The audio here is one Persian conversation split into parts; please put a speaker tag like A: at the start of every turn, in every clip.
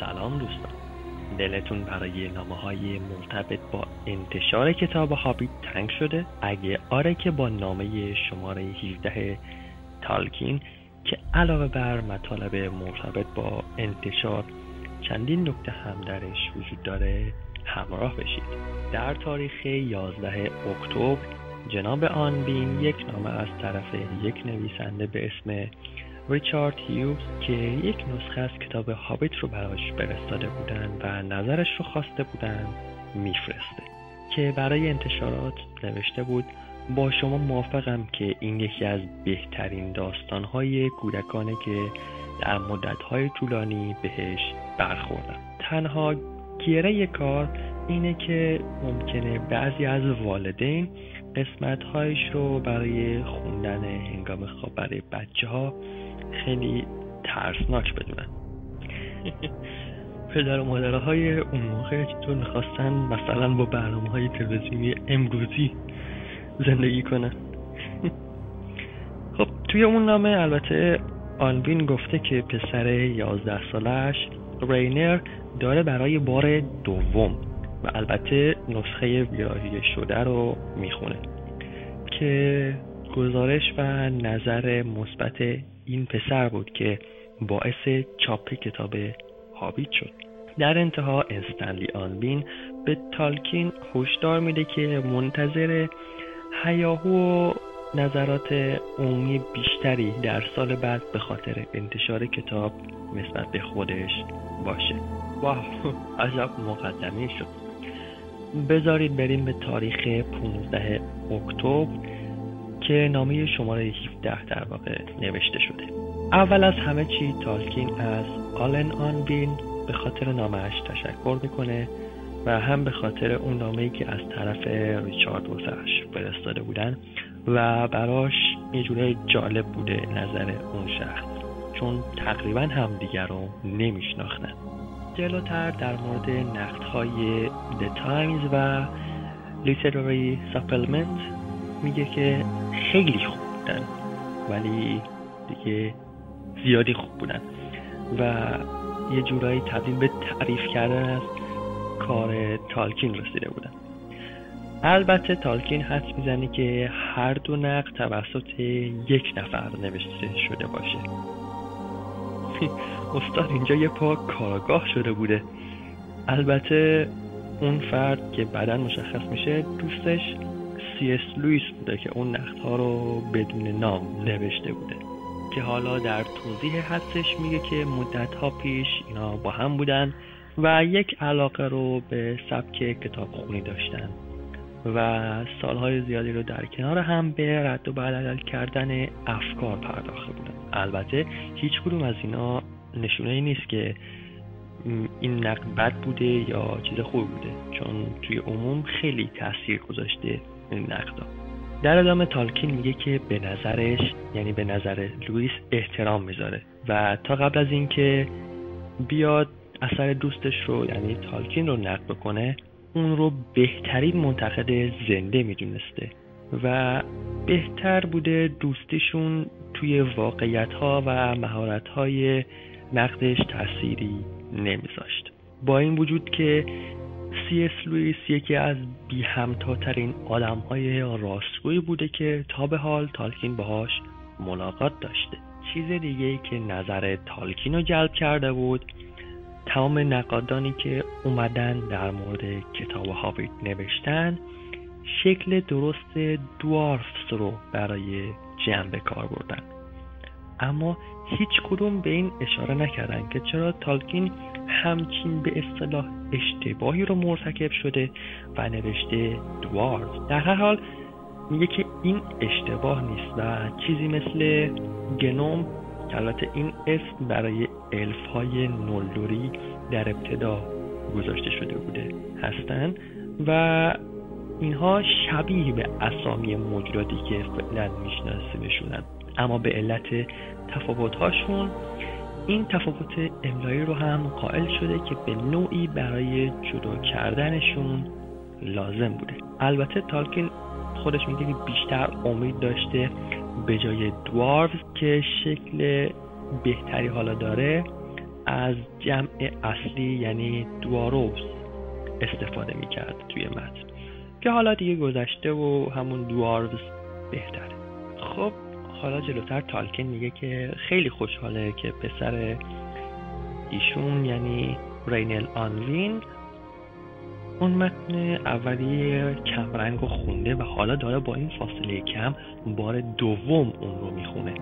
A: سلام دوستان دلتون برای نامه های مرتبط با انتشار کتاب هابیت تنگ شده؟ اگه آره که با نامه شماره 17 تالکین که علاوه بر مطالب مرتبط با انتشار چندین نکته هم درش وجود داره همراه بشید در تاریخ 11 اکتبر جناب آنبین یک نامه از طرف یک نویسنده به اسم ریچارد هیوز که یک نسخه از کتاب هابیت رو براش فرستاده بودن و نظرش رو خواسته بودن میفرسته. که برای انتشارات نوشته بود با شما موافقم که این یکی از بهترین داستانهای کودکانه که در مدتهای طولانی بهش برخوردم تنها گیره کار اینه که ممکنه بعضی از والدین قسمتهایش رو برای خوندن هنگام خواب برای بچه ها خیلی ترسناک بدونن. پدر و مادرهای اون موقع چطور می‌خواستن مثلا با برنامه های تلویزیونی امروزی زندگی کنن. خب توی اون نامه البته آنبین گفته که پسر یازده سالش رینر داره برای بار دوم و البته نسخه ویراهی شده رو می‌خونه که گزارش و نظر مثبت این پسر بود که باعث چاپ کتاب هابیت شد. در انتها استنلی آنبین به تالکین هشدار میده که منتظر هیاهو و نظرات عمومی بیشتری در سال بعد به خاطر انتشار کتاب نسبت به خودش باشه. واه عجب مقدمی شد. بذارید بریم به تاریخ 15 اکتبر که نامه شماره 17 در واقع نوشته شده. اول از همه چی تالکین از آلن آنبین به خاطر نامهش تشکر می‌کنه و هم به خاطر اون نامه‌ای که از طرف ریچارد واسش فرستاده بودن و براش یه جوره جالب بوده نظر اون شخص چون تقریبا همدیگر رو نمیشناختن. جلوتر در مورد نقدهای The Times و Literary Supplement میگه که خیلی خوب بودن ولی دیگه زیادی خوب بودن. و یه جورایی تبدیل به تعریف کردن از کار تالکین رسیده بودن. البته تالکین حد می‌زنه که هر دو نقد توسط یک نفر نوشته شده باشه. استاد اینجا یه پا کارگاه شده بوده. البته اون فرد که بعدا مشخص میشه دوستش سی اس لویس بوده که اون نقدها رو بدون نام نوشته بوده. که حالا در توضیح حدسش میگه که مدت ها پیش اینا با هم بودن و یک علاقه رو به سبک کتاب خونی داشتن. و سالهای زیادی رو در کنار هم به رد و بدل کردن افکار پرداخته بودن. البته هیچ کدوم از اینا نشونه ای نیست که این نقد بد بوده یا چیز خوب بوده چون توی عموم خیلی تاثیر گذاشته این نقدا. در ادامه تالکین میگه که به نظرش یعنی به نظر لوئیس احترام می‌ذاره و تا قبل از اینکه بیاد اثر دوستش رو یعنی تالکین رو نقد بکنه اون رو بهترین منتقد زنده می‌دونسته. و بهتر بوده دوستیشون توی واقعیت ها و مهارت های نقدش تأثیری نمیذاشت. با این وجود که سی اس لویس یکی از بی همتاترین آدم های راستگویی بوده که تا به حال تالکین باهاش ملاقات داشته. چیز دیگه که نظر تالکین رو جلب کرده بود تمام نقادانی که اومدن در مورد کتاب هابیت نوشتن شکل درست دوارفز رو برای جمع به کار بردن. اما هیچ کدوم به این اشاره نکردن که چرا تالکین همچین به اصطلاح اشتباهی رو مرتکب شده و نوشته دوارز در هر حال میگه که این اشتباه نیست و چیزی مثل گنوم البته این اسم برای الف های نولدوری در ابتدا گذاشته شده بوده هستن و اینها شبیه به اسامی موجوداتی که فعلا میشناسیمشونن. اما به علت تفاوتهاشون این تفاوت املایی رو هم قائل شده که به نوعی برای جدا کردنشون لازم بوده. البته تالکین خودش میگه که بیشتر امید داشته به جای دوارز که شکل بهتری حالا داره از جمع اصلی یعنی دواروز استفاده می‌کرد توی متن. که حالا دیگه گذشته و همون دواروز بهتره. خب حالا جلوتر تالکین میگه که خیلی خوشحاله که پسر ایشون یعنی رینل آنوین اون متن اولی کمرنگ رو خونده و حالا داره با این فاصله کم بار دوم اون رو می‌خونه.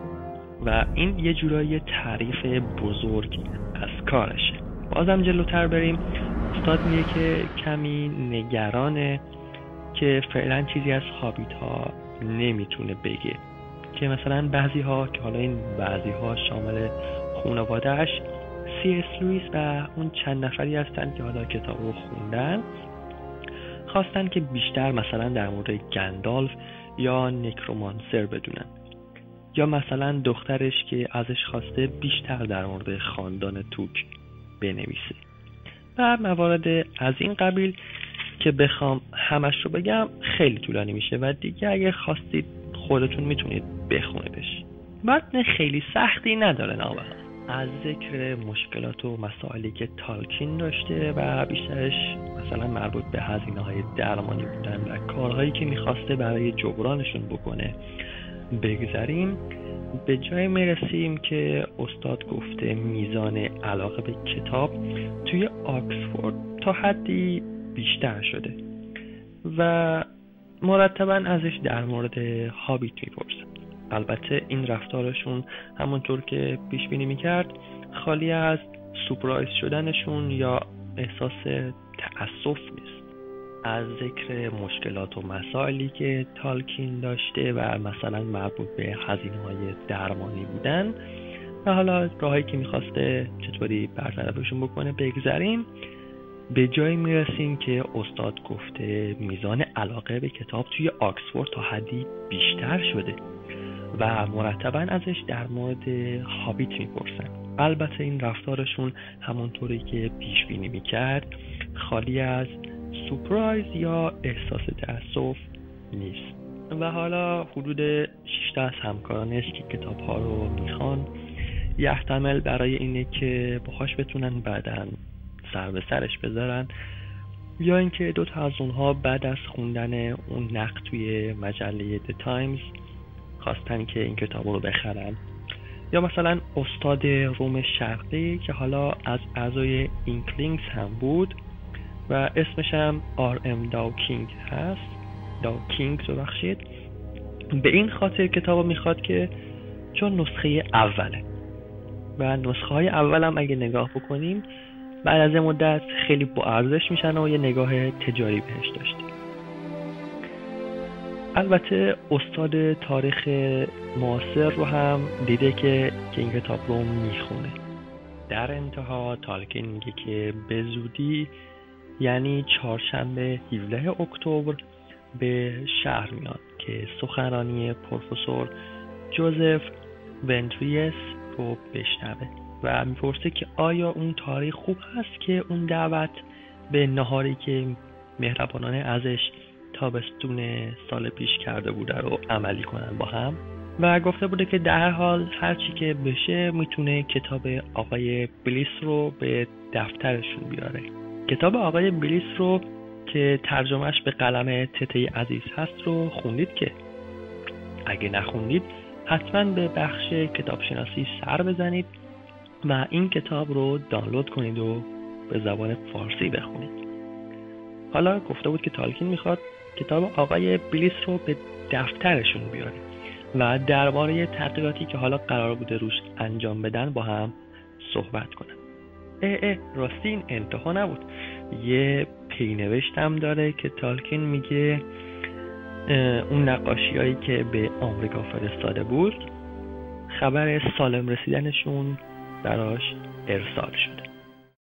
A: و این یه جورایی تعریف بزرگ از کارشه. بازم جلوتر بریم. استاد میگه که کمی نگرانه که فعلا چیزی از هابیت ها نمی‌تونه بگه. که مثلا بعضی ها که حالا این بعضی ها شامل خانوادهش سی اس لویس و اون چند نفری هستن که حالا کتاب رو خوندن خواستن که بیشتر مثلا در مورد گندالف یا نکرومانسر بدونن. یا مثلا دخترش که ازش خواسته بیشتر در مورد خاندان توک بنویسه. و موارد از این قبیل که بخوام همش رو بگم خیلی طولانی میشه. و دیگه اگه خواستید خودتون می‌تونید بخونیدش. متن خیلی سختی نداره نامه از ذکر مشکلات و مسائلی که تالکین داشته و بیشترش مثلا مربوط به هزینه های درمانی بودن و کارهایی که می‌خواسته برای جبرانشون بکنه بگذریم. به جای می‌رسیم که استاد گفته میزان علاقه به کتاب توی آکسفورد تا حدی بیشتر شده. و مرتبا ازش در مورد هابیت می‌پرسه البته این رفتارشون همونطور که پیش بینی می‌کرد خالی از سپرایز شدنشون یا احساس تأسف نیست. از ذکر مشکلات و مسائلی که تالکین داشته و مثلا مربوط به هزینه های درمانی بودن و حالا راهایی که می‌خواسته چطوری برطرفشون بکنه بگذریم. به جایی می‌رسیم که استاد گفته میزان علاقه به کتاب توی آکسفورد تا حدی بیشتر شده و مرتبا ازش در مورد هابیت می‌پرسن. البته این رفتارشون همونطوری که پیش بینی می‌کرد خالی از سپرایز یا احساس تاسف نیست. و حالا حدود 6 از همکارانش که کتاب ها رو می‌خوان. یحتمل برای اینه که باهاش بتونن بعدا سر به سرش بذارن. یا اینکه دو تا از اونها بعد از خوندن اون نقد توی مجله The Times خواستن که این کتاب رو بخرن. یا مثلا استاد روم شرقی که حالا از اعضای اینکلینگز هم بود و اسمش هم آر ام داوکینگ هست. داوکینگ ببخشید. به این خاطر کتاب رو می‌خواد که چون نسخه اوله. و نسخه های اول هم اگه نگاه بکنیم بعد از مدت خیلی با ارزش میشن و یه نگاه تجاری بهش داشتیم. البته استاد تاریخ معاصر رو هم دیده که که این کتاب رو می‌خونه. در انتها تالکین میگه که به زودی یعنی چهارشنبه 17 اکتبر به شهر میاد که سخنرانی پروفسور جوزف ونتریس رو بشنوه. و می‌پرسه که آیا اون تاریخ خوب هست که اون دعوت به نهاری که مهربانانه ازش تابستون سال پیش کرده بوده رو عملی کنن با هم؟ و گفته بوده که در حال هرچی که بشه می‌تونه کتاب آقای بلیس رو به دفترشون بیاره. کتاب آقای بلیس رو که ترجمهش به قلم تته عزیز هست رو خوندید که؟ اگه نخوندید حتما به بخش کتابشناسی سر بزنید. و این کتاب رو دانلود کنید و به زبان فارسی بخونید. حالا گفته بود که تالکین می‌خواد کتاب آقای بلیس رو به دفترشون بیاره و درباره تحقیقاتی که حالا قرار بوده روش انجام بدن با هم صحبت کنن. اه اه راستی این انتها نبود. یه پینوشتم داره که تالکین میگه اون نقاشی هایی که به آمریکا فرستاده بود خبر سالم رسیدنشون براش ارسال شده.